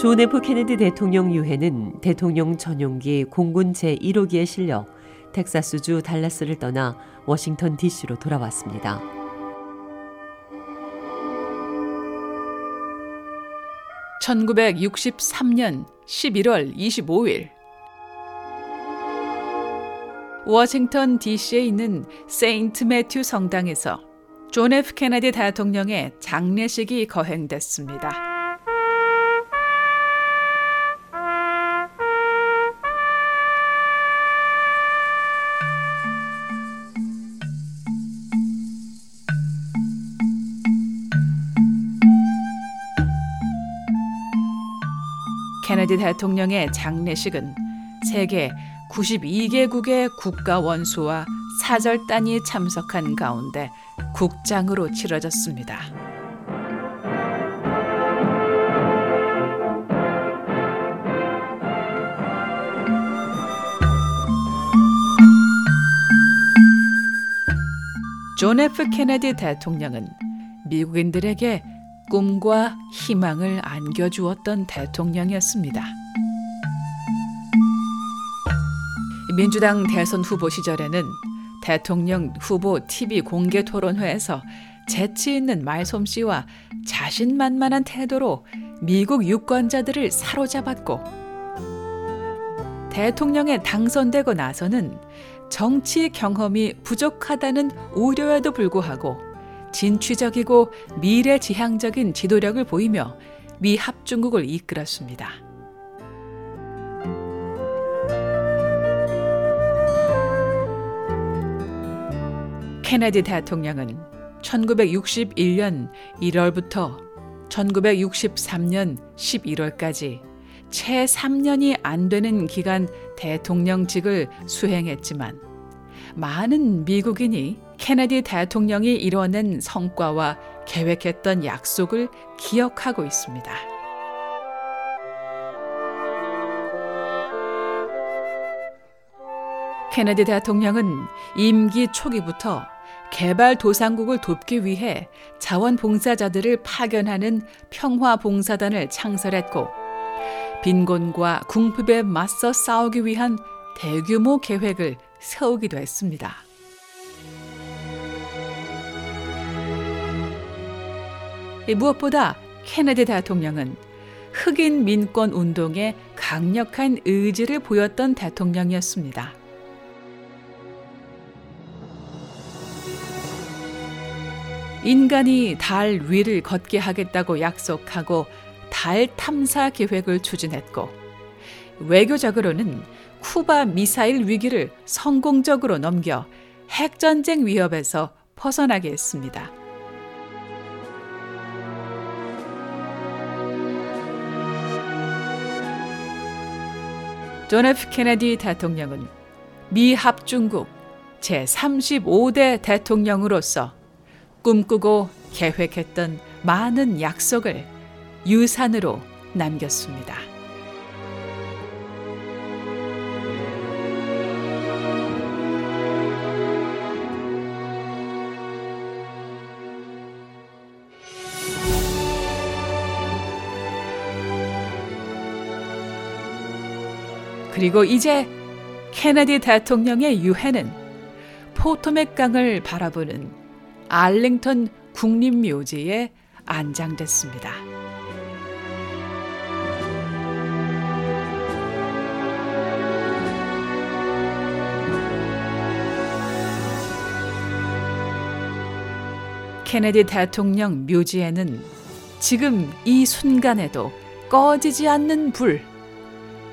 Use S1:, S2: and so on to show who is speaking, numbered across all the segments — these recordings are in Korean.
S1: 존 F 케네디 대통령 유해는 대통령 전용기 공군 제1호기에 실려 텍사스주 달라스를 떠나 워싱턴 DC로 돌아왔습니다.
S2: (1963년 11월 25일) 워싱턴 DC에 있는 세인트 매튜 성당에서 존 F 케네디 대통령의 장례식이 거행됐습니다. 케네디 대통령의 장례식은 세계 92개국의 국가 원수와 사절단이 참석한 가운데 국장으로 치러졌습니다. 존 F 케네디 대통령은 미국인들에게 꿈과 희망을 안겨주었던 대통령이었습니다. 민주당 대선 후보 시절에는 대통령 후보 TV 공개 토론회에서 재치 있는 말솜씨와 자신만만한 태도로 미국 유권자들을 사로잡았고 대통령에 당선되고 나서는 정치 경험이 부족하다는 우려에도 불구하고 진취적이고 미래지향적인 지도력을 보이며 미 합중국을 이끌었습니다. 케네디 대통령은 1961년 1월부터 1963년 11월까지 채 3년이 안 되는 기간 대통령직을 수행했지만 많은 미국인이 케네디 대통령이 이뤄낸 성과와 계획했던 약속을 기억하고 있습니다. 케네디 대통령은 임기 초기부터 개발 도상국을 돕기 위해 자원봉사자들을 파견하는 평화봉사단을 창설했고 빈곤과 궁핍에 맞서 싸우기 위한 대규모 계획을 세우기도 했습니다. 무엇보다 케네디 대통령은 흑인 민권 운동에 강력한 의지를 보였던 대통령이었습니다. 인간이 달 위를 걷게 하겠다고 약속하고 달 탐사 계획을 추진했고 외교적으로는 쿠바 미사일 위기를 성공적으로 넘겨 핵전쟁 위협에서 벗어나게 했습니다. 존 F 케네디 대통령은 미 합중국 제35대 대통령으로서 꿈꾸고 계획했던 많은 약속을 유산으로 남겼습니다. 그리고 이제 케네디 대통령의 유해는 포토맥 강을 바라보는 알링턴 국립묘지에 안장됐습니다. 케네디 대통령 묘지에는 지금 이 순간에도 꺼지지 않는 불,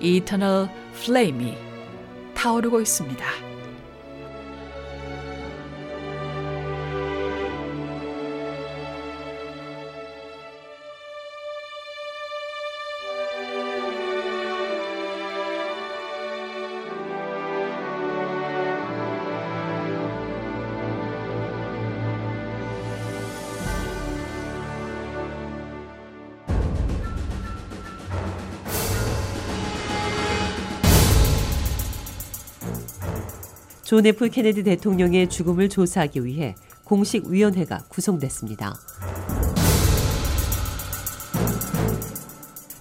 S2: 이터널 플레임이 타오르고 있습니다.
S1: 존 F 케네디 대통령의 죽음을 조사하기 위해 공식 위원회가 구성됐습니다.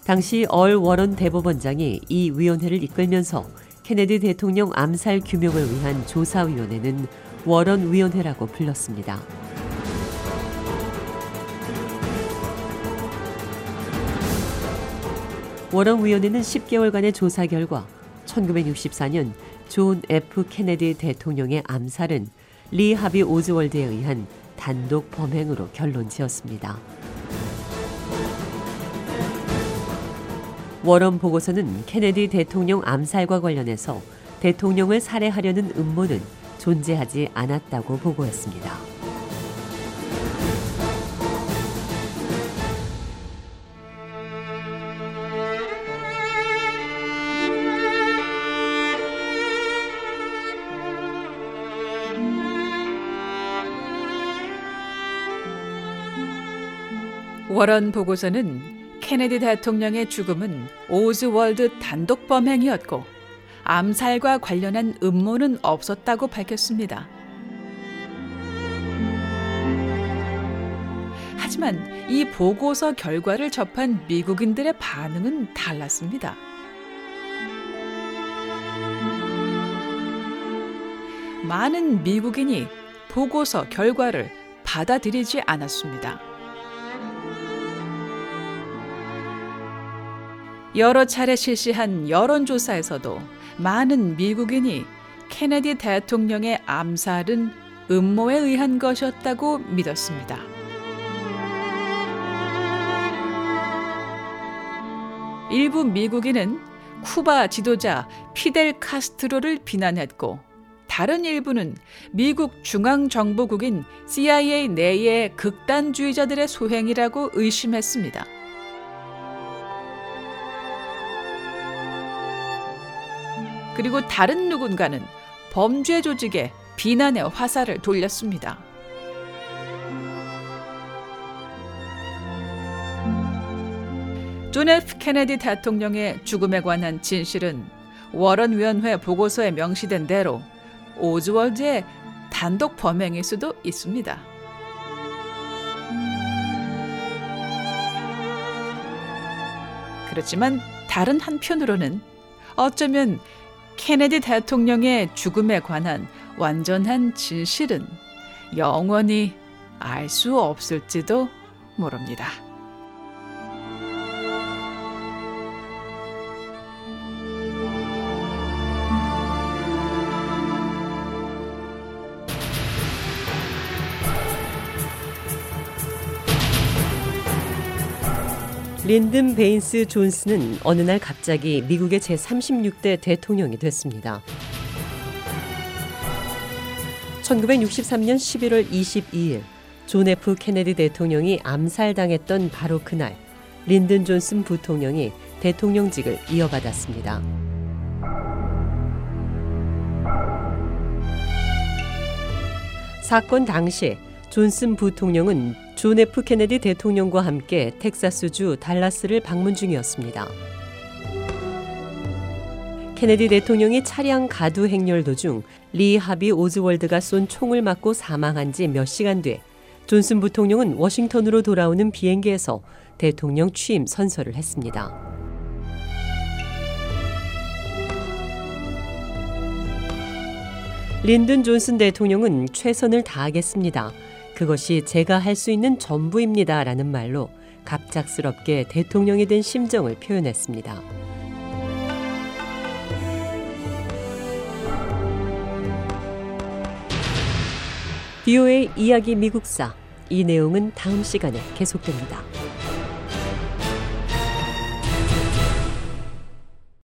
S1: 당시 얼 워런 대법원장이 이 위원회를 이끌면서 케네디 대통령 암살 규명을 위한 조사위원회는 워런 위원회라고 불렀습니다. 워런 위원회는 10개월간의 조사 결과 1964년 존 F 케네디 대통령의 암살은 리 하비 오즈월드에 의한 단독 범행으로 결론 지었습니다. 워런 보고서는 케네디 대통령 암살과 관련해서 대통령을 살해하려는 음모는 존재하지 않았다고 보고했습니다.
S2: 워런 보고서는 케네디 대통령의 죽음은 오즈월드 단독 범행이었고 암살과 관련한 음모는 없었다고 밝혔습니다. 하지만 이 보고서 결과를 접한 미국인들의 반응은 달랐습니다. 많은 미국인이 보고서 결과를 받아들이지 않았습니다. 여러 차례 실시한 여론조사에서도 많은 미국인이 케네디 대통령의 암살은 음모에 의한 것이었다고 믿었습니다. 일부 미국인은 쿠바 지도자 피델 카스트로를 비난했고 다른 일부는 미국 중앙정보국인 CIA 내의 극단주의자들의 소행이라고 의심했습니다. 그리고 다른 누군가는 범죄 조직에 비난의 화살을 돌렸습니다. 존 F 케네디 대통령의 죽음에 관한 진실은 워런 위원회 보고서에 명시된 대로 오즈월드의 단독 범행일 수도 있습니다. 그렇지만 다른 한편으로는 어쩌면 케네디 대통령의 죽음에 관한 완전한 진실은 영원히 알 수 없을지도 모릅니다.
S1: 린든 베인스 존슨은 어느 날 갑자기 미국의 제36대 대통령이 됐습니다. 1963년 11월 22일 존 F 케네디 대통령이 암살당했던 바로 그날 린든 존슨 부통령이 대통령직을 이어받았습니다. 사건 당시 존슨 부통령은 존 F 케네디 대통령과 함께 텍사스주 달라스를 방문 중이었습니다. 케네디 대통령이 차량 가두 행렬 도중 리 하비 오즈월드가 쏜 총을 맞고 사망한 지 몇 시간 뒤 존슨 부통령은 워싱턴으로 돌아오는 비행기에서 대통령 취임 선서를 했습니다. 린든 존슨 대통령은 최선을 다하겠습니다. 그것이 제가 할 수 있는 전부입니다. 라는 말로 갑작스럽게 대통령이 된 심정을 표현했습니다. 비오의 이야기 미국사 이 내용은 다음 시간에 계속됩니다.